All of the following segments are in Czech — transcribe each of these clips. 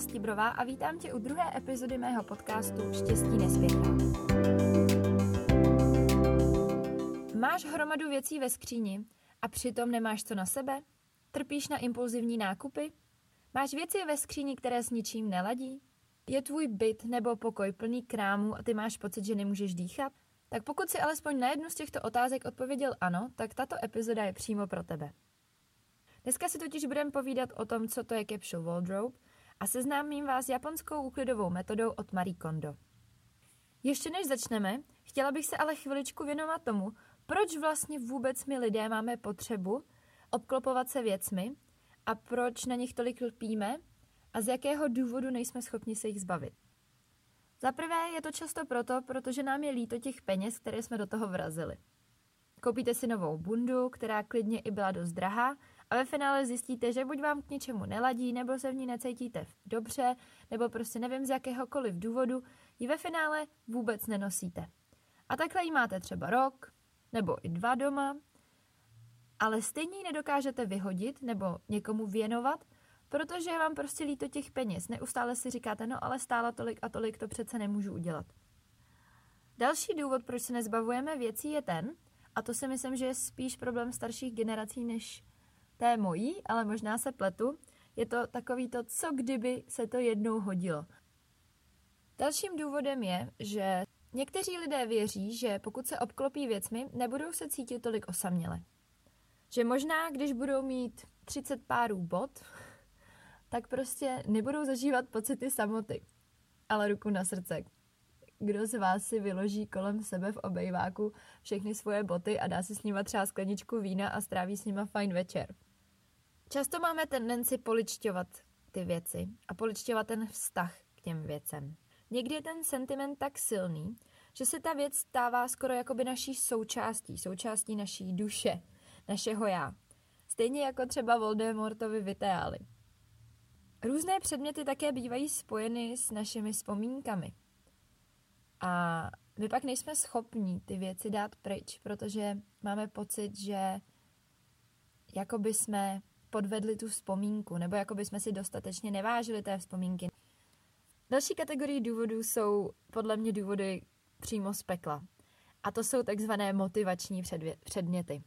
Stibrová a vítám tě u druhé epizody mého podcastu Štěstí nespěchá. Máš hromadu věcí ve skříni a přitom nemáš co na sebe? Trpíš na impulzivní nákupy? Máš věci ve skříni, které s ničím neladí? Je tvůj byt nebo pokoj plný krámu a ty máš pocit, že nemůžeš dýchat? Tak pokud si alespoň na jednu z těchto otázek odpověděl ano, tak tato epizoda je přímo pro tebe. Dneska si totiž budeme povídat o tom, co to je capsule wardrobe a seznámím vás japonskou úklidovou metodou od Marie Kondo. Ještě než začneme, chtěla bych se ale chviličku věnovat tomu, proč vlastně vůbec my lidé máme potřebu obklopovat se věcmi a proč na nich tolik lpíme a z jakého důvodu nejsme schopni se jich zbavit. Za prvé je to často proto, protože nám je líto těch peněz, které jsme do toho vrazili. Koupíte si novou bundu, která klidně i byla dost drahá a ve finále zjistíte, že buď vám k něčemu neladí, nebo se v ní necítíte dobře, nebo prostě nevím z jakéhokoliv důvodu, ji ve finále vůbec nenosíte. A takhle ji máte třeba rok, nebo i dva doma, ale stejně ji nedokážete vyhodit nebo někomu věnovat, protože vám prostě líto těch peněz. Neustále si říkáte, no ale stála tolik a tolik, to přece nemůžu udělat. Další důvod, proč se nezbavujeme věcí, je ten, a to si myslím, že je spíš problém starších generací než té mojí, ale možná se pletu, je to takový to, co kdyby se to jednou hodilo. Dalším důvodem je, že někteří lidé věří, že pokud se obklopí věcmi, nebudou se cítit tolik osaměle. Že možná, když budou mít 30 párů bot, tak prostě nebudou zažívat pocity samoty. Ale ruku na srdce. Kdo z vás si vyloží kolem sebe v obejváku všechny svoje boty a dá si s nima třeba skleničku vína a stráví s nima fajn večer? Často máme tendenci poličťovat ty věci a poličťovat ten vztah k těm věcem. Někdy je ten sentiment tak silný, že se ta věc stává skoro jakoby naší součástí, součástí naší duše, našeho já. Stejně jako třeba Voldemortovi Viteály. Různé předměty také bývají spojeny s našimi vzpomínkami. A my pak nejsme schopní ty věci dát pryč, protože máme pocit, že jako by jsme podvedli tu vzpomínku, nebo jako by jsme si dostatečně nevážili té vzpomínky. Další kategorii důvodů jsou podle mě důvody přímo z pekla. A to jsou takzvané motivační předměty.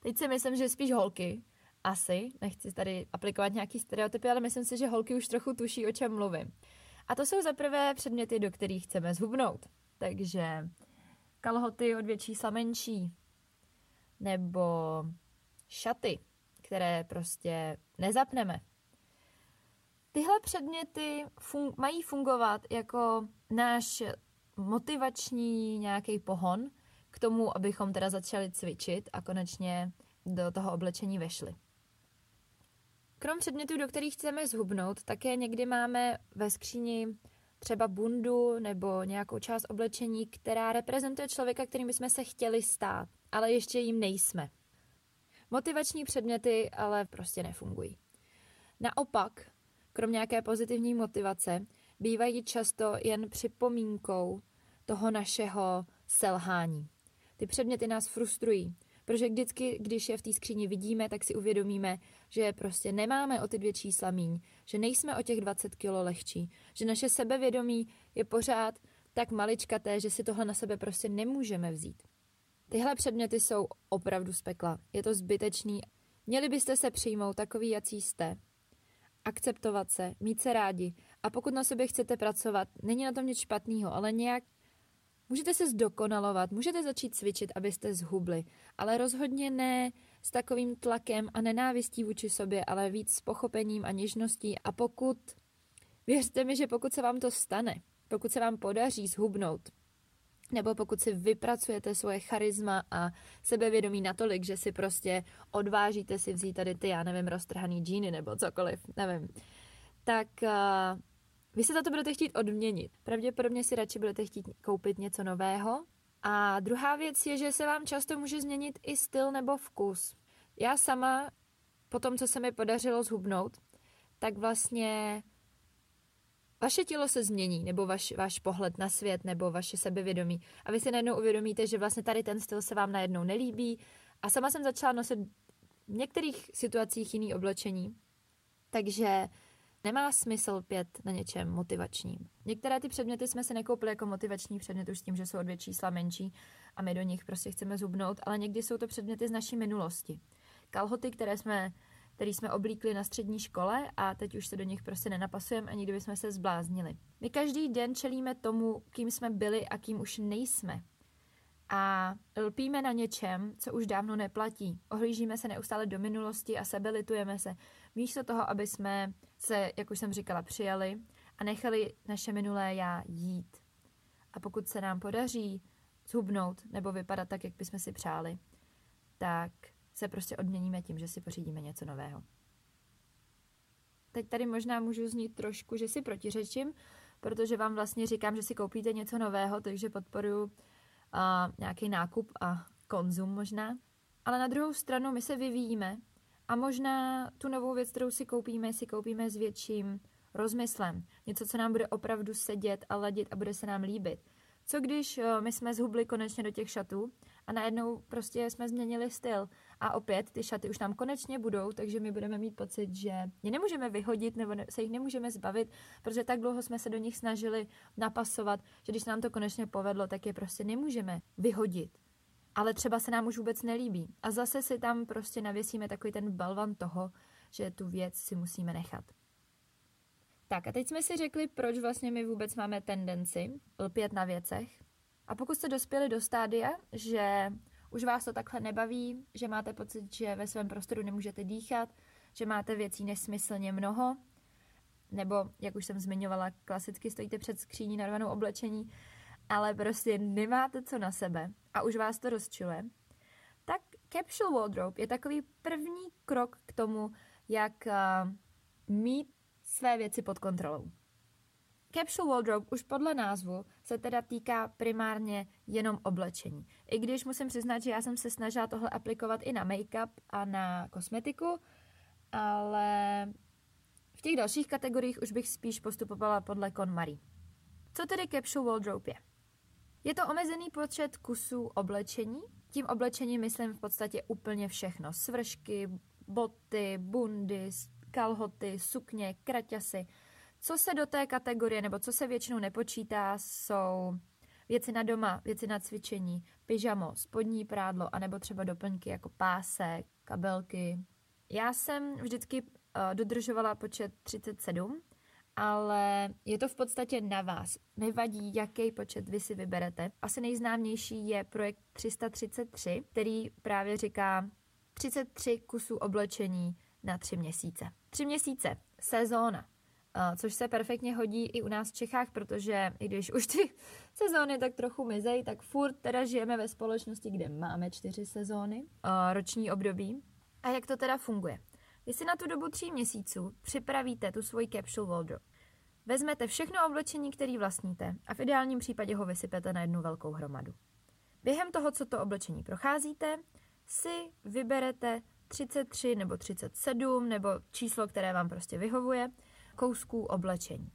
Teď si myslím, že spíš holky, asi, nechci tady aplikovat nějaký stereotypy, ale myslím si, že holky už trochu tuší, o čem mluvím. A to jsou za prvé předměty, do kterých chceme zhubnout. Takže kalhoty od větší menší, nebo šaty, které prostě nezapneme. Tyhle předměty fun- mají fungovat jako náš motivační nějaký pohon k tomu, abychom teda začali cvičit a konečně do toho oblečení vešli. Krom předmětů, do kterých chceme zhubnout, také někdy máme ve skříni třeba bundu nebo nějakou část oblečení, která reprezentuje člověka, kterým bychom se chtěli stát, ale ještě jim nejsme. Motivační předměty ale prostě nefungují. Naopak, krom nějaké pozitivní motivace, bývají často jen připomínkou toho našeho selhání. Ty předměty nás frustrují, Protože vždycky, když je v té skříni vidíme, tak si uvědomíme, že prostě nemáme o ty dvě čísla míň, že nejsme o těch 20 kilo lehčí, že naše sebevědomí je pořád tak maličkaté, že si tohle na sebe prostě nemůžeme vzít. Tyhle předměty jsou opravdu z pekla. Je to zbytečný. Měli byste se přijmout takový, jací jste. Akceptovat se, mít se rádi. A pokud na sobě chcete pracovat, není na tom nic špatného, ale nějak Můžete se zdokonalovat, můžete začít cvičit, abyste zhubli, ale rozhodně ne s takovým tlakem a nenávistí vůči sobě, ale víc s pochopením a něžností. A pokud, věřte mi, že pokud se vám to stane, pokud se vám podaří zhubnout, nebo pokud si vypracujete svoje charisma a sebevědomí natolik, že si prostě odvážíte si vzít tady ty, já nevím, roztrhaný džíny nebo cokoliv, nevím, tak uh, vy se za to budete chtít odměnit. Pravděpodobně si radši budete chtít koupit něco nového. A druhá věc je, že se vám často může změnit i styl nebo vkus. Já sama, po tom, co se mi podařilo zhubnout, tak vlastně vaše tělo se změní, nebo vaš, váš pohled na svět, nebo vaše sebevědomí. A vy si najednou uvědomíte, že vlastně tady ten styl se vám najednou nelíbí. A sama jsem začala nosit v některých situacích jiný oblečení. Takže Nemá smysl pět na něčem motivačním. Některé ty předměty jsme si nekoupili jako motivační předmět už s tím, že jsou o dvě čísla menší a my do nich prostě chceme zubnout, ale někdy jsou to předměty z naší minulosti. Kalhoty, které jsme který jsme oblíkli na střední škole a teď už se do nich prostě nenapasujeme, ani kdyby jsme se zbláznili. My každý den čelíme tomu, kým jsme byli a kým už nejsme. A lpíme na něčem, co už dávno neplatí. Ohlížíme se neustále do minulosti a sebelitujeme se. Místo toho, aby jsme se, jak už jsem říkala, přijali a nechali naše minulé já jít. A pokud se nám podaří zhubnout nebo vypadat tak, jak bychom si přáli, tak se prostě odměníme tím, že si pořídíme něco nového. Teď tady možná můžu znít trošku, že si protiřečím, protože vám vlastně říkám, že si koupíte něco nového, takže podporuji uh, nějaký nákup a konzum možná. Ale na druhou stranu my se vyvíjíme a možná tu novou věc, kterou si koupíme, si koupíme s větším rozmyslem. Něco, co nám bude opravdu sedět a ladit a bude se nám líbit. Co když my jsme zhubli konečně do těch šatů a najednou prostě jsme změnili styl a opět ty šaty už nám konečně budou, takže my budeme mít pocit, že je nemůžeme vyhodit nebo se jich nemůžeme zbavit, protože tak dlouho jsme se do nich snažili napasovat, že když nám to konečně povedlo, tak je prostě nemůžeme vyhodit. Ale třeba se nám už vůbec nelíbí. A zase si tam prostě navěsíme takový ten balvan toho, že tu věc si musíme nechat. Tak a teď jsme si řekli, proč vlastně my vůbec máme tendenci lpět na věcech. A pokud jste dospěli do stádia, že už vás to takhle nebaví, že máte pocit, že ve svém prostoru nemůžete dýchat, že máte věcí nesmyslně mnoho, nebo, jak už jsem zmiňovala, klasicky stojíte před skříní narvanou oblečení, ale prostě nemáte co na sebe a už vás to rozčiluje, tak capsule wardrobe je takový první krok k tomu, jak uh, mít své věci pod kontrolou. Capsule wardrobe už podle názvu se teda týká primárně jenom oblečení. I když musím přiznat, že já jsem se snažila tohle aplikovat i na make-up a na kosmetiku, ale v těch dalších kategoriích už bych spíš postupovala podle KonMari. Co tedy capsule wardrobe je? Je to omezený počet kusů oblečení. Tím oblečením myslím v podstatě úplně všechno. Svršky, boty, bundy, kalhoty, sukně, kraťasy – co se do té kategorie, nebo co se většinou nepočítá, jsou věci na doma, věci na cvičení, pyžamo, spodní prádlo, anebo třeba doplňky jako pásek, kabelky. Já jsem vždycky uh, dodržovala počet 37, ale je to v podstatě na vás. Nevadí, jaký počet vy si vyberete. Asi nejznámější je projekt 333, který právě říká 33 kusů oblečení na tři měsíce. Tři měsíce, sezóna což se perfektně hodí i u nás v Čechách, protože i když už ty sezóny tak trochu mizej, tak furt teda žijeme ve společnosti, kde máme čtyři sezóny, roční období. A jak to teda funguje? Vy si na tu dobu tří měsíců připravíte tu svoji capsule wardrobe. Vezmete všechno oblečení, který vlastníte a v ideálním případě ho vysypete na jednu velkou hromadu. Během toho, co to oblečení procházíte, si vyberete 33 nebo 37 nebo číslo, které vám prostě vyhovuje kousků oblečení.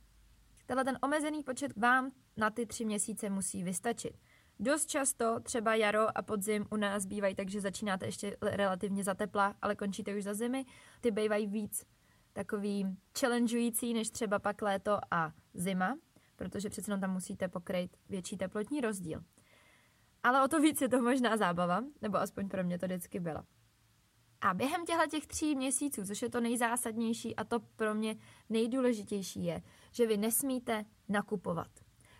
Tenhle ten omezený počet vám na ty tři měsíce musí vystačit. Dost často, třeba jaro a podzim u nás bývají, takže začínáte ještě relativně za tepla, ale končíte už za zimy. Ty bývají víc takový challengeující než třeba pak léto a zima, protože přece tam musíte pokryt větší teplotní rozdíl. Ale o to víc je to možná zábava, nebo aspoň pro mě to vždycky byla. A během těchto těch tří měsíců, což je to nejzásadnější a to pro mě nejdůležitější je, že vy nesmíte nakupovat.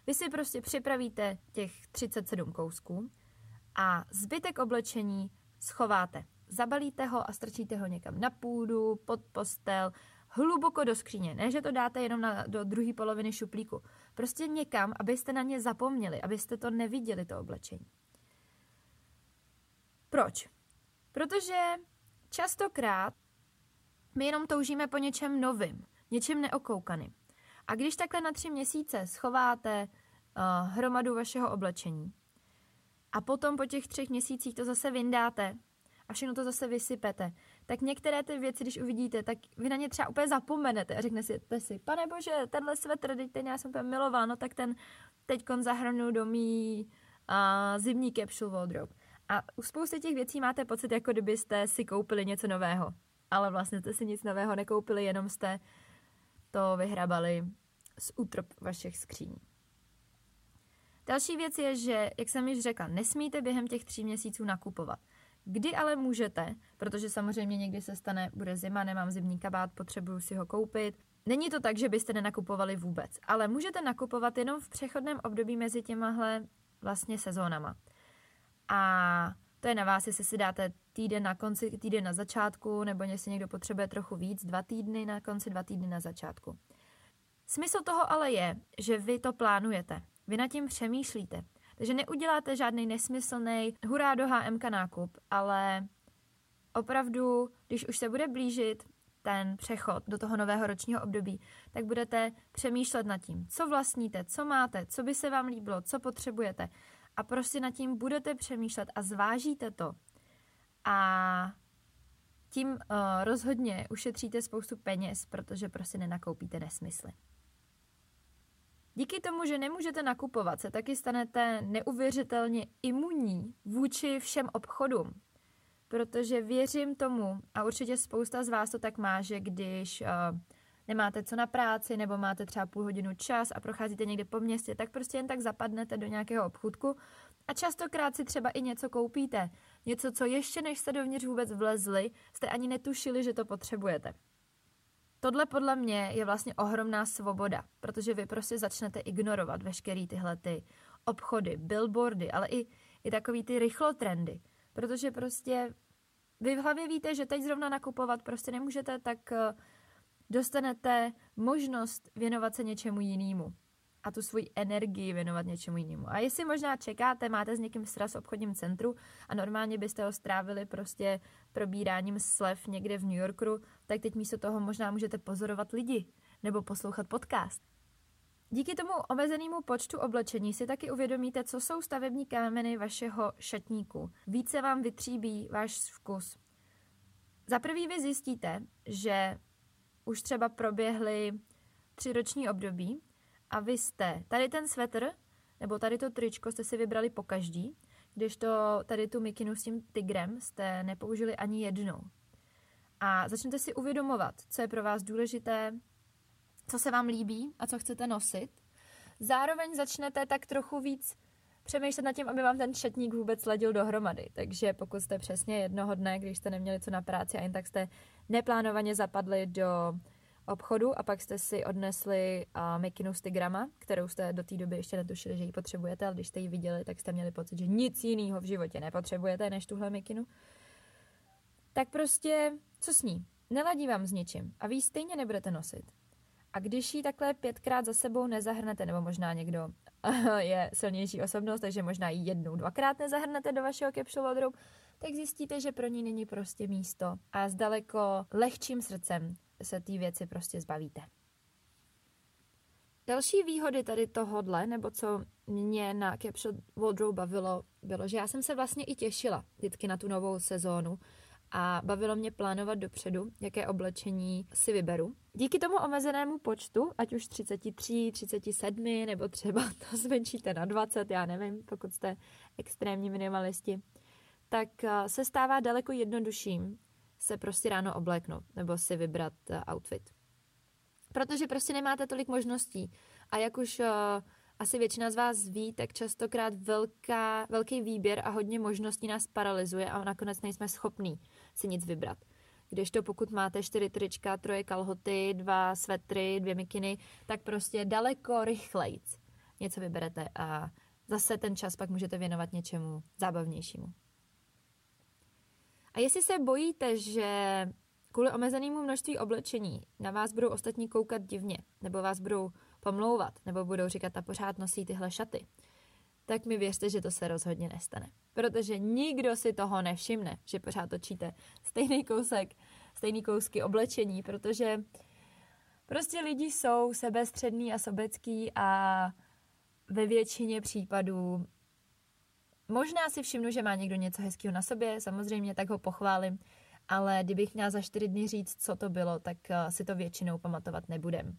Vy si prostě připravíte těch 37 kousků a zbytek oblečení schováte. Zabalíte ho a strčíte ho někam na půdu, pod postel, hluboko do skříně. Ne, že to dáte jenom na, do druhé poloviny šuplíku. Prostě někam, abyste na ně zapomněli, abyste to neviděli, to oblečení. Proč? Protože Častokrát my jenom toužíme po něčem novým, něčem neokoukaným. A když takhle na tři měsíce schováte uh, hromadu vašeho oblečení a potom po těch třech měsících to zase vyndáte a všechno to zase vysypete, tak některé ty věci, když uvidíte, tak vy na ně třeba úplně zapomenete a řeknete si, pane bože, tenhle svetr, teď ten já jsem úplně milová, no tak ten teď zahrnu do mý uh, zimní capsule wardrobe. A u spousty těch věcí máte pocit, jako kdybyste si koupili něco nového. Ale vlastně jste si nic nového nekoupili, jenom jste to vyhrabali z útrop vašich skříní. Další věc je, že, jak jsem již řekla, nesmíte během těch tří měsíců nakupovat. Kdy ale můžete, protože samozřejmě někdy se stane, bude zima, nemám zimní kabát, potřebuju si ho koupit. Není to tak, že byste nenakupovali vůbec, ale můžete nakupovat jenom v přechodném období mezi těmahle vlastně sezónama. A to je na vás, jestli si dáte týden na konci, týden na začátku, nebo jestli někdo potřebuje trochu víc, dva týdny na konci, dva týdny na začátku. Smysl toho ale je, že vy to plánujete. Vy nad tím přemýšlíte. Takže neuděláte žádný nesmyslný hurá do HMK nákup, ale opravdu, když už se bude blížit ten přechod do toho nového ročního období, tak budete přemýšlet nad tím, co vlastníte, co máte, co by se vám líbilo, co potřebujete. A prostě nad tím budete přemýšlet a zvážíte to. A tím uh, rozhodně ušetříte spoustu peněz, protože prostě nenakoupíte nesmysly. Díky tomu, že nemůžete nakupovat, se taky stanete neuvěřitelně imunní vůči všem obchodům. Protože věřím tomu, a určitě spousta z vás to tak má, že když uh, nemáte co na práci nebo máte třeba půl hodinu čas a procházíte někde po městě, tak prostě jen tak zapadnete do nějakého obchůdku a častokrát si třeba i něco koupíte. Něco, co ještě než jste dovnitř vůbec vlezli, jste ani netušili, že to potřebujete. Tohle podle mě je vlastně ohromná svoboda, protože vy prostě začnete ignorovat veškerý tyhle ty obchody, billboardy, ale i, i takový ty rychlotrendy, protože prostě vy v hlavě víte, že teď zrovna nakupovat prostě nemůžete, tak eh, dostanete možnost věnovat se něčemu jinému a tu svoji energii věnovat něčemu jinému. A jestli možná čekáte, máte s někým sraz v obchodním centru a normálně byste ho strávili prostě probíráním slev někde v New Yorku, tak teď místo toho možná můžete pozorovat lidi nebo poslouchat podcast. Díky tomu omezenému počtu oblečení si taky uvědomíte, co jsou stavební kámeny vašeho šatníku. Více vám vytříbí váš vkus. Za prvý vy zjistíte, že už třeba proběhly tři roční období a vy jste tady ten svetr nebo tady to tričko jste si vybrali po každý, když to tady tu mikinu s tím tigrem jste nepoužili ani jednou. A začnete si uvědomovat, co je pro vás důležité, co se vám líbí a co chcete nosit. Zároveň začnete tak trochu víc přemýšlet nad tím, aby vám ten šatník vůbec ledil dohromady. Takže pokud jste přesně jednoho dne, když jste neměli co na práci a jen tak jste neplánovaně zapadli do obchodu a pak jste si odnesli uh, mikinu z Tigrama, kterou jste do té doby ještě netušili, že ji potřebujete, ale když jste ji viděli, tak jste měli pocit, že nic jiného v životě nepotřebujete než tuhle mikinu. Tak prostě, co s ní? Neladí vám s ničím a vy ji stejně nebudete nosit. A když ji takhle pětkrát za sebou nezahrnete, nebo možná někdo je silnější osobnost, takže možná ji jednou, dvakrát nezahrnete do vašeho capsule wardrobe, tak zjistíte, že pro ní není prostě místo a s daleko lehčím srdcem se ty věci prostě zbavíte. Další výhody tady tohodle, nebo co mě na Capsule Wardrobe bavilo, bylo, že já jsem se vlastně i těšila vždycky na tu novou sezónu a bavilo mě plánovat dopředu, jaké oblečení si vyberu. Díky tomu omezenému počtu, ať už 33, 37 nebo třeba to zmenšíte na 20, já nevím, pokud jste extrémní minimalisti, tak eh, se stává daleko jednodušším se prostě ráno obléknout nebo si vybrat uh, outfit. Protože prostě nemáte tolik možností. A jak už uh, asi většina z vás ví, tak častokrát velká, velký výběr a hodně možností nás paralyzuje a nakonec nejsme schopní si nic vybrat. Když to pokud máte čtyři trička, troje kalhoty, dva svetry, dvě mikiny, tak prostě daleko rychlejc něco vyberete a zase ten čas pak můžete věnovat něčemu zábavnějšímu. A jestli se bojíte, že kvůli omezenému množství oblečení na vás budou ostatní koukat divně, nebo vás budou pomlouvat, nebo budou říkat a pořád nosí tyhle šaty, tak mi věřte, že to se rozhodně nestane. Protože nikdo si toho nevšimne, že pořád točíte stejný kousek, stejný kousky oblečení, protože prostě lidi jsou sebestřední a sobecký a ve většině případů Možná si všimnu, že má někdo něco hezkého na sobě, samozřejmě, tak ho pochválím, ale kdybych měla za čtyři dny říct, co to bylo, tak uh, si to většinou pamatovat nebudem.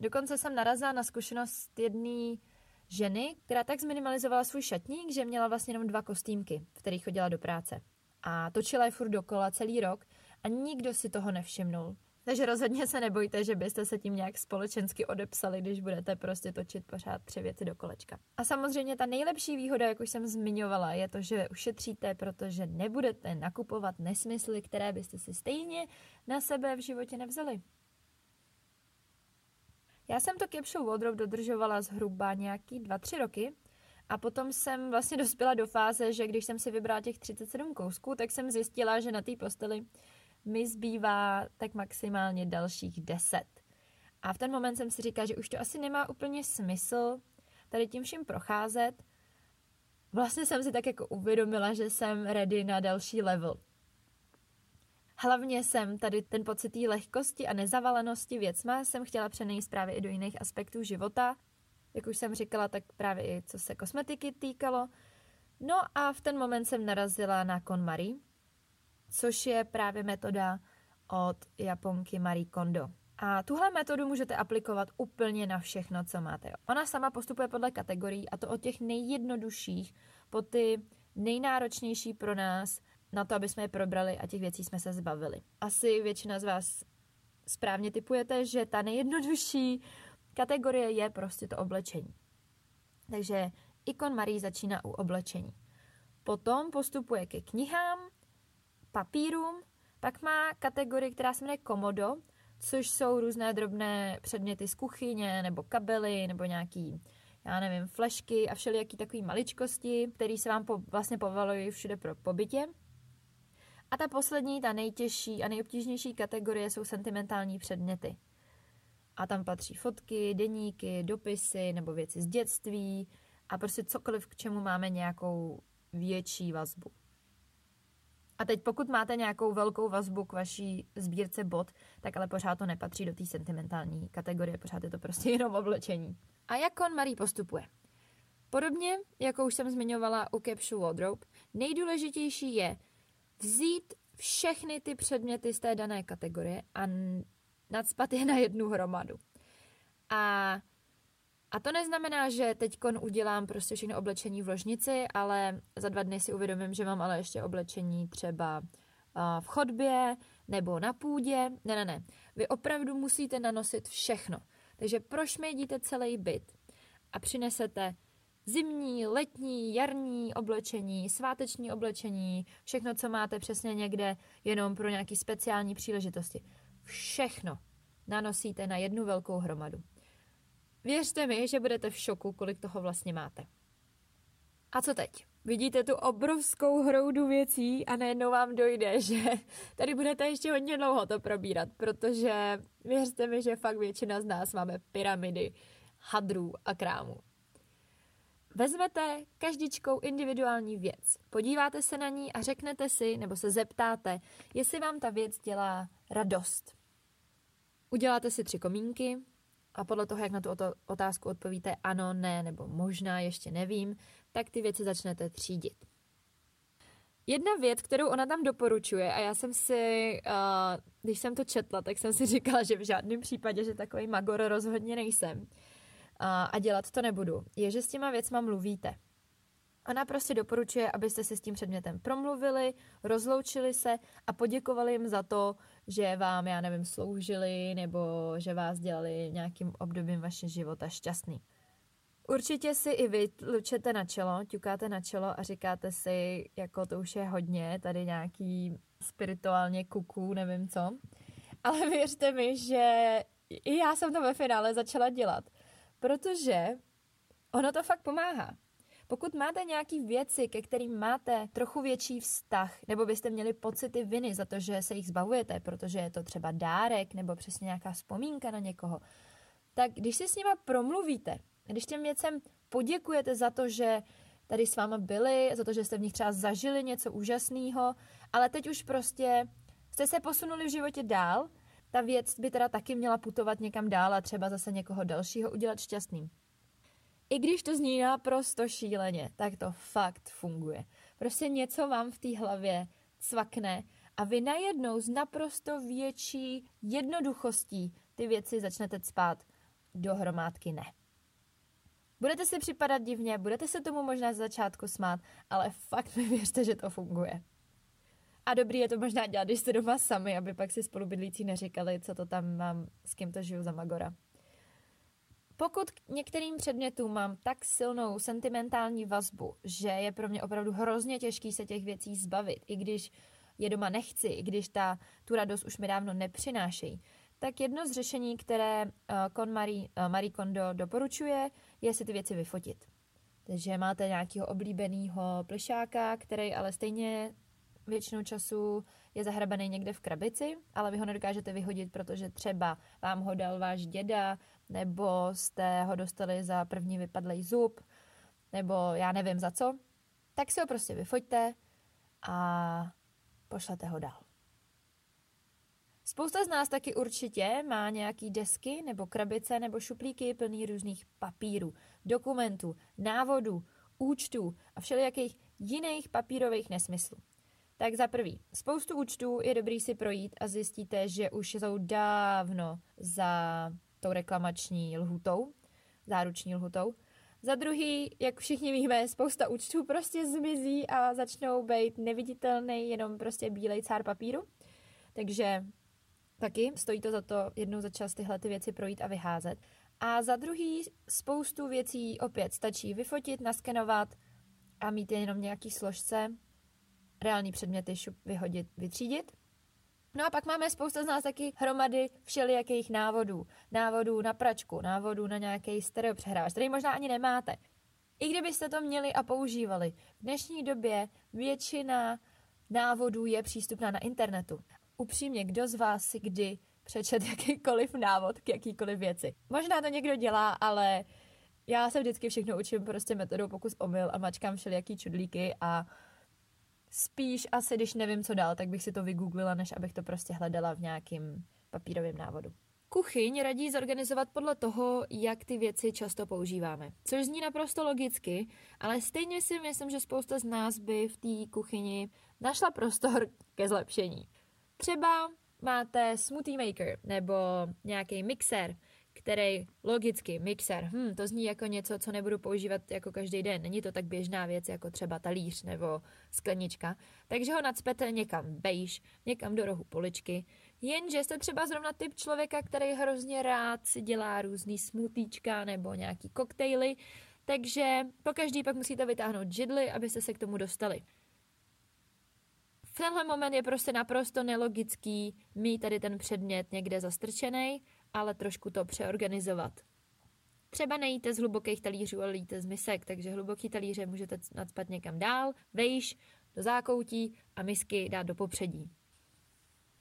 Dokonce jsem narazila na zkušenost jedné ženy, která tak zminimalizovala svůj šatník, že měla vlastně jenom dva kostýmky, v kterých chodila do práce. A točila je furt dokola celý rok a nikdo si toho nevšimnul, Takže rozhodně se nebojte, že byste se tím nějak společensky odepsali, když budete prostě točit pořád tři věci do kolečka. A samozřejmě ta nejlepší výhoda, jak už jsem zmiňovala, je to, že ušetříte, protože nebudete nakupovat nesmysly, které byste si stejně na sebe v životě nevzali. Já jsem to capsule wardrobe dodržovala zhruba nějaký 2-3 roky a potom jsem vlastně dospěla do fáze, že když jsem si vybrala těch 37 kousků, tak jsem zjistila, že na té posteli mi zbývá tak maximálně dalších 10. A v ten moment jsem si říkala, že už to asi nemá úplně smysl tady tím vším procházet. Vlastně jsem si tak jako uvědomila, že jsem ready na další level. Hlavně jsem tady ten pocit té lehkosti a nezavalenosti věcma jsem chtěla přenést právě i do jiných aspektů života. Jak už jsem říkala, tak právě i co se kosmetiky týkalo. No a v ten moment jsem narazila na KonMari, což je právě metoda od Japonky Marie Kondo. A tuhle metodu můžete aplikovat úplně na všechno, co máte. Ona sama postupuje podle kategorií a to od těch nejjednodušších po ty nejnáročnější pro nás na to, aby jsme je probrali a těch věcí jsme se zbavili. Asi většina z vás správně typujete, že ta nejjednodušší kategorie je prostě to oblečení. Takže ikon Marie začíná u oblečení. Potom postupuje ke knihám, papírům, pak má kategorii, která se jmenuje komodo, což jsou různé drobné předměty z kuchyně, nebo kabely, nebo nějaký, já nevím, flešky a všelijaký takový maličkosti, které se vám po, vlastně povalují všude pro pobytě. A ta poslední, ta nejtěžší a nejobtížnější kategorie jsou sentimentální předměty. A tam patří fotky, deníky, dopisy nebo věci z dětství a prostě cokoliv, k čemu máme nějakou větší vazbu. A teď pokud máte nějakou velkou vazbu k vaší sbírce bot, tak ale pořád to nepatří do té sentimentální kategorie, pořád je to prostě jenom oblečení. A jak on Marie postupuje? Podobně, jako už jsem zmiňovala u Capsule Wardrobe, nejdůležitější je vzít všechny ty předměty z té dané kategorie a nadspat je na jednu hromadu. A, a to neznamená, že teď udělám prostě všechno oblečení v ložnici, ale za dva dny si uvědomím, že mám ale ještě oblečení třeba v chodbě nebo na půdě. Ne, ne, ne. Vy opravdu musíte nanosit všechno. Takže prošmědíte celý byt a přinesete zimní, letní, jarní oblečení, sváteční oblečení, všechno, co máte přesně někde jenom pro nějaké speciální příležitosti. Všechno nanosíte na jednu velkou hromadu. Věřte mi, že budete v šoku, kolik toho vlastně máte. A co teď? Vidíte tu obrovskou hroudu věcí a najednou vám dojde, že tady budete ještě hodně dlouho to probírat, protože věřte mi, že fakt většina z nás máme pyramidy hadrů a krámů. Vezmete každičkou individuální věc, podíváte se na ní a řeknete si, nebo se zeptáte, jestli vám ta věc dělá radost. Uděláte si tři komínky a podle toho, jak na tu otázku odpovíte ano, ne nebo možná, ještě nevím, tak ty věci začnete třídit. Jedna věc, kterou ona tam doporučuje, a já jsem si, uh, když jsem to četla, tak jsem si říkala, že v žádném případě, že takový magor rozhodně nejsem, a, dělat to nebudu, je, že s těma věcma mluvíte. Ona prostě doporučuje, abyste se s tím předmětem promluvili, rozloučili se a poděkovali jim za to, že vám, já nevím, sloužili nebo že vás dělali nějakým obdobím vaše života šťastný. Určitě si i vy lučete na čelo, ťukáte na čelo a říkáte si, jako to už je hodně, tady nějaký spirituálně kuku, nevím co. Ale věřte mi, že i já jsem to ve finále začala dělat. Protože ono to fakt pomáhá. Pokud máte nějaké věci, ke kterým máte trochu větší vztah, nebo byste měli pocity viny za to, že se jich zbavujete, protože je to třeba dárek nebo přesně nějaká vzpomínka na někoho, tak když si s nima promluvíte, když těm věcem poděkujete za to, že tady s váma byli, za to, že jste v nich třeba zažili něco úžasného, ale teď už prostě jste se posunuli v životě dál ta věc by teda taky měla putovat někam dál a třeba zase někoho dalšího udělat šťastným. I když to zní naprosto šíleně, tak to fakt funguje. Prostě něco vám v té hlavě cvakne a vy najednou z naprosto větší jednoduchostí ty věci začnete spát do hromádky ne. Budete si připadat divně, budete se tomu možná z začátku smát, ale fakt mi věřte, že to funguje. A dobrý je to možná dělat, když jste doma sami, aby pak si spolubydlící neříkali, co to tam mám, s kým to žiju za magora. Pokud k některým předmětům mám tak silnou sentimentální vazbu, že je pro mě opravdu hrozně těžký se těch věcí zbavit, i když je doma nechci, i když ta, tu radost už mi dávno nepřinášejí, tak jedno z řešení, které Kon Marie, uh, Marie Kondo doporučuje, je si ty věci vyfotit. Takže máte nějakého oblíbeného plišáka, který ale stejně většinou času je zahrabaný někde v krabici, ale vy ho nedokážete vyhodit, protože třeba vám ho dal váš děda, nebo jste ho dostali za první vypadlý zub, nebo já nevím za co, tak si ho prostě vyfoďte a pošlete ho dál. Spousta z nás taky určitě má nějaký desky nebo krabice nebo šuplíky plný různých papírů, dokumentů, návodů, účtů a všelijakých jiných papírových nesmyslů. Tak za prvý, spoustu účtů je dobrý si projít a zjistíte, že už jsou dávno za tou reklamační lhutou, záruční lhutou. Za druhý, jak všichni víme, spousta účtů prostě zmizí a začnou být neviditelný, jenom prostě bílej cár papíru. Takže taky stojí to za to jednou za čas tyhle ty věci projít a vyházet. A za druhý, spoustu věcí opět stačí vyfotit, naskenovat a mít je jenom nějaký složce, reální předměty šup, vyhodit, vytřídit. No a pak máme spousta z nás taky hromady všelijakých návodů. Návodů na pračku, návodů na nějaký stereopřehráč, který možná ani nemáte. I kdybyste to měli a používali, v dnešní době většina návodů je přístupná na internetu. Upřímně, kdo z vás si kdy přečet jakýkoliv návod k jakýkoliv věci? Možná to někdo dělá, ale já se vždycky všechno učím prostě metodou pokus omyl a mačkám všelijaký čudlíky a spíš asi, když nevím, co dál, tak bych si to vygooglila, než abych to prostě hledala v nějakým papírovém návodu. Kuchyň radí zorganizovat podle toho, jak ty věci často používáme. Což zní naprosto logicky, ale stejně si myslím, že spousta z nás by v té kuchyni našla prostor ke zlepšení. Třeba máte smoothie maker nebo nějaký mixer, který logicky, mixer, hm, to zní jako něco, co nebudu používat jako každý den. Není to tak běžná věc jako třeba talíř nebo sklenička. Takže ho nadspete někam bejš, někam do rohu poličky. Jenže jste třeba zrovna typ člověka, který hrozně rád si dělá různý smoothiečka nebo nějaký koktejly, takže po každý pak musíte vytáhnout židly, abyste se k tomu dostali. V tenhle moment je prostě naprosto nelogický mít tady ten předmět někde zastrčený ale trošku to přeorganizovat. Třeba nejíte z hlubokých talířů, ale jíte z misek, takže hluboký talíře můžete nadspat někam dál, vejš, do zákoutí a misky dát do popředí.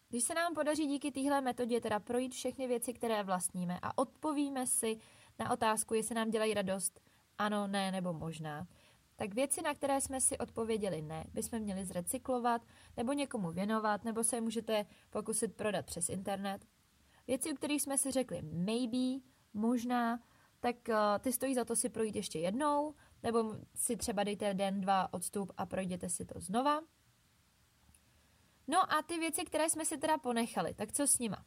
Když se nám podaří díky téhle metodě teda projít všechny věci, které vlastníme a odpovíme si na otázku, jestli nám dělají radost, ano, ne nebo možná, tak věci, na které jsme si odpověděli ne, bychom měli zrecyklovat nebo někomu věnovat, nebo se můžete pokusit prodat přes internet Věci, u kterých jsme si řekli maybe, možná, tak uh, ty stojí za to si projít ještě jednou, nebo si třeba dejte den, dva odstup a projděte si to znova. No a ty věci, které jsme si teda ponechali, tak co s nima?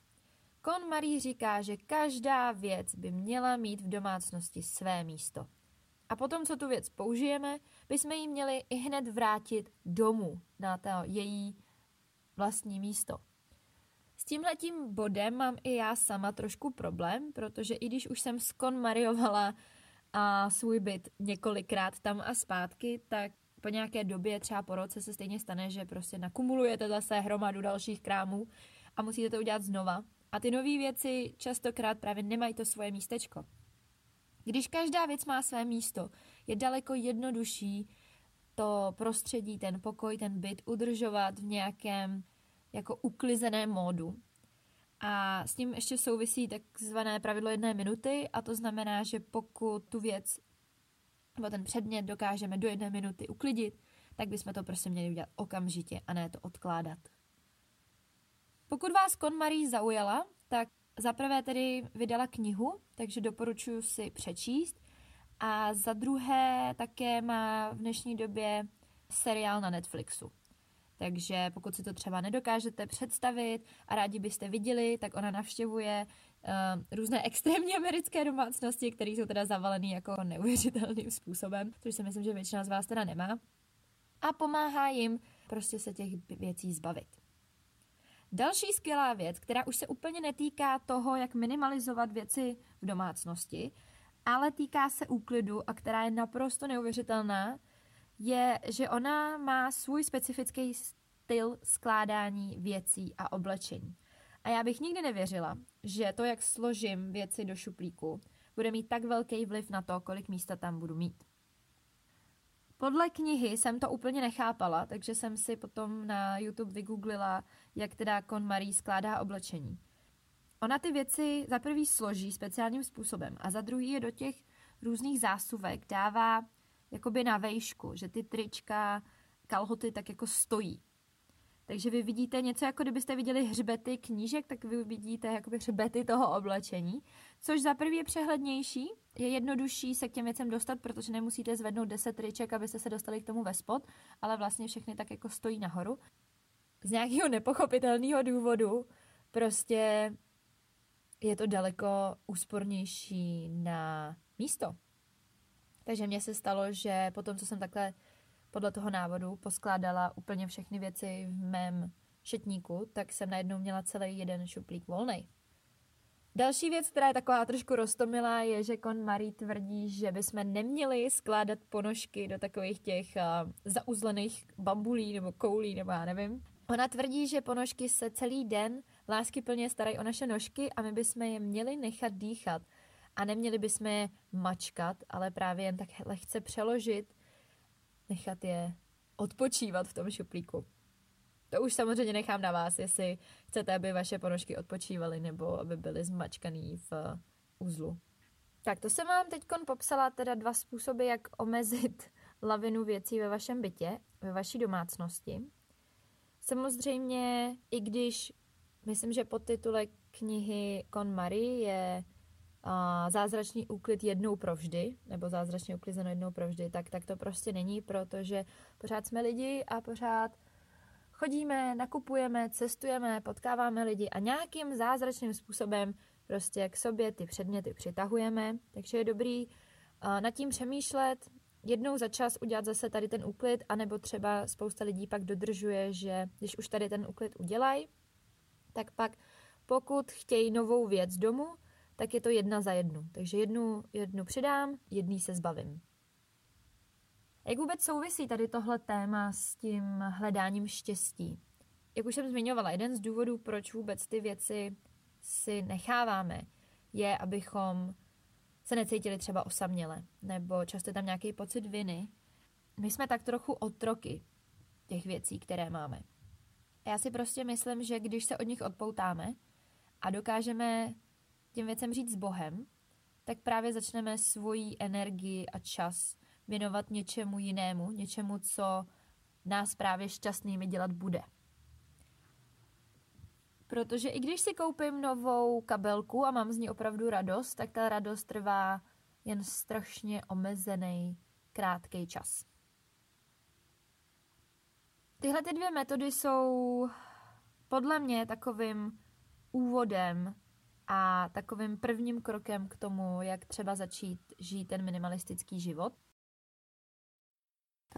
Kon Marie říká, že každá věc by měla mít v domácnosti své místo. A potom, co tu věc použijeme, bychom ji měli i hned vrátit domů na to její vlastní místo. S tímhletím bodem mám i já sama trošku problém, protože i když už jsem skonmariovala a svůj byt několikrát tam a zpátky, tak po nějaké době, třeba po roce, se stejně stane, že prostě nakumulujete zase hromadu dalších krámů a musíte to udělat znova. A ty nové věci častokrát právě nemají to svoje místečko. Když každá věc má své místo, je daleko jednodušší to prostředí, ten pokoj, ten byt udržovat v nějakém jako uklizené módu. A s tím ještě souvisí takzvané pravidlo jedné minuty a to znamená, že pokud tu věc nebo ten předmět dokážeme do jedné minuty uklidit, tak bychom to prostě měli udělat okamžitě a ne to odkládat. Pokud vás KonMarie zaujala, tak zaprvé tedy vydala knihu, takže doporučuji si přečíst. A za druhé také má v dnešní době seriál na Netflixu. Takže pokud si to třeba nedokážete představit a rádi byste viděli, tak ona navštěvuje uh, různé extrémně americké domácnosti, které jsou teda zavalené jako neuvěřitelným způsobem, což si myslím, že většina z vás teda nemá. A pomáhá jim prostě se těch věcí zbavit. Další skvělá věc, která už se úplně netýká toho, jak minimalizovat věci v domácnosti, ale týká se úklidu a která je naprosto neuvěřitelná, je, že ona má svůj specifický styl skládání věcí a oblečení. A já bych nikdy nevěřila, že to, jak složím věci do šuplíku, bude mít tak velký vliv na to, kolik místa tam budu mít. Podle knihy jsem to úplně nechápala, takže jsem si potom na YouTube vygooglila, jak teda Kon Marie skládá oblečení. Ona ty věci za prvý složí speciálním způsobem a za druhý je do těch různých zásuvek dává jakoby na vejšku, že ty trička, kalhoty tak jako stojí. Takže vy vidíte něco, jako kdybyste viděli hřbety knížek, tak vy vidíte jakoby hřbety toho oblečení, což za prvý je přehlednější, je jednodušší se k těm věcem dostat, protože nemusíte zvednout 10 triček, abyste se dostali k tomu ve spod, ale vlastně všechny tak jako stojí nahoru. Z nějakého nepochopitelného důvodu prostě je to daleko úspornější na místo. Takže mně se stalo, že potom, co jsem takhle podle toho návodu poskládala úplně všechny věci v mém šetníku, tak jsem najednou měla celý jeden šuplík volný. Další věc, která je taková trošku roztomilá, je, že Kon Marie tvrdí, že bychom neměli skládat ponožky do takových těch uh, zauzlených bambulí nebo koulí, nebo já nevím. Ona tvrdí, že ponožky se celý den lásky plně starají o naše nožky a my bychom je měli nechat dýchat. A neměli bychom je mačkat, ale právě jen tak lehce přeložit, nechat je odpočívat v tom šuplíku. To už samozřejmě nechám na vás, jestli chcete, aby vaše ponožky odpočívaly nebo aby byly zmačkaný v uzlu. Tak to jsem vám teď popsala teda dva způsoby, jak omezit lavinu věcí ve vašem bytě, ve vaší domácnosti. Samozřejmě, i když myslím, že podtitulek knihy Con Marie je uh, zázračný úklid jednou provždy, nebo zázračně uklizeno jednou provždy, tak, tak to prostě není, protože pořád jsme lidi a pořád chodíme, nakupujeme, cestujeme, potkáváme lidi a nějakým zázračným způsobem prostě k sobě ty předměty přitahujeme, takže je dobrý nad tím přemýšlet, jednou za čas udělat zase tady ten úklid, anebo třeba spousta lidí pak dodržuje, že když už tady ten úklid udělají, tak pak pokud chtějí novou věc domů, tak je to jedna za jednu. Takže jednu, jednu přidám, jedný se zbavím. Jak vůbec souvisí tady tohle téma s tím hledáním štěstí? Jak už jsem zmiňovala, jeden z důvodů, proč vůbec ty věci si necháváme, je, abychom se necítili třeba osaměle, nebo často je tam nějaký pocit viny. My jsme tak trochu otroky těch věcí, které máme. Já si prostě myslím, že když se od nich odpoutáme a dokážeme těm věcem říct s Bohem, tak právě začneme svoji energii a čas věnovat něčemu jinému, něčemu, co nás právě šťastnými dělat bude. Protože i když si koupím novou kabelku a mám z ní opravdu radost, tak ta radost trvá jen strašně omezený, krátký čas. Tyhle ty dvě metody jsou podle mě takovým úvodem a takovým prvním krokem k tomu, jak třeba začít žít ten minimalistický život.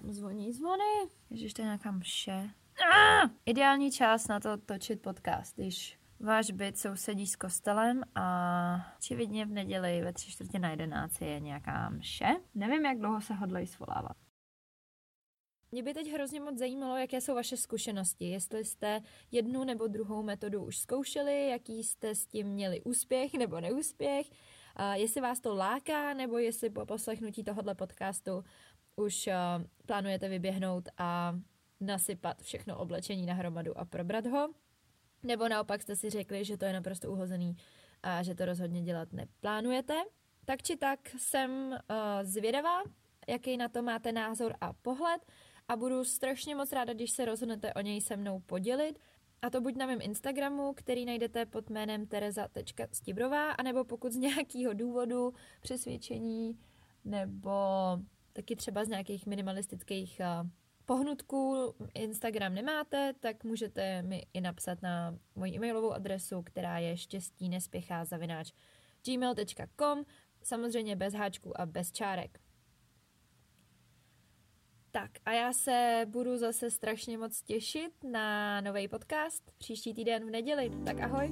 Tam zvoní zvony. Ježiš, to je nějaká mše. Ah! Ideální čas na to točit podcast, když váš byt sousedí s kostelem a očividně v neděli ve tři čtvrtě na jedenáct je nějaká mše. Nevím, jak dlouho se hodlají svolávat. Mě by teď hrozně moc zajímalo, jaké jsou vaše zkušenosti. Jestli jste jednu nebo druhou metodu už zkoušeli, jaký jste s tím měli úspěch nebo neúspěch, a jestli vás to láká, nebo jestli po poslechnutí tohohle podcastu už plánujete vyběhnout a nasypat všechno oblečení na hromadu a probrat ho. Nebo naopak jste si řekli, že to je naprosto uhozený a že to rozhodně dělat neplánujete. Tak či tak jsem uh, zvědavá, jaký na to máte názor a pohled a budu strašně moc ráda, když se rozhodnete o něj se mnou podělit. A to buď na mém Instagramu, který najdete pod jménem tereza.stibrová, anebo pokud z nějakého důvodu, přesvědčení, nebo taky třeba z nějakých minimalistických uh, pohnutků Instagram nemáte, tak můžete mi i napsat na moji e-mailovou adresu, která je štěstí nespěchá zavináč gmail.com, samozřejmě bez háčků a bez čárek. Tak a já se budu zase strašně moc těšit na nový podcast příští týden v neděli. Tak ahoj.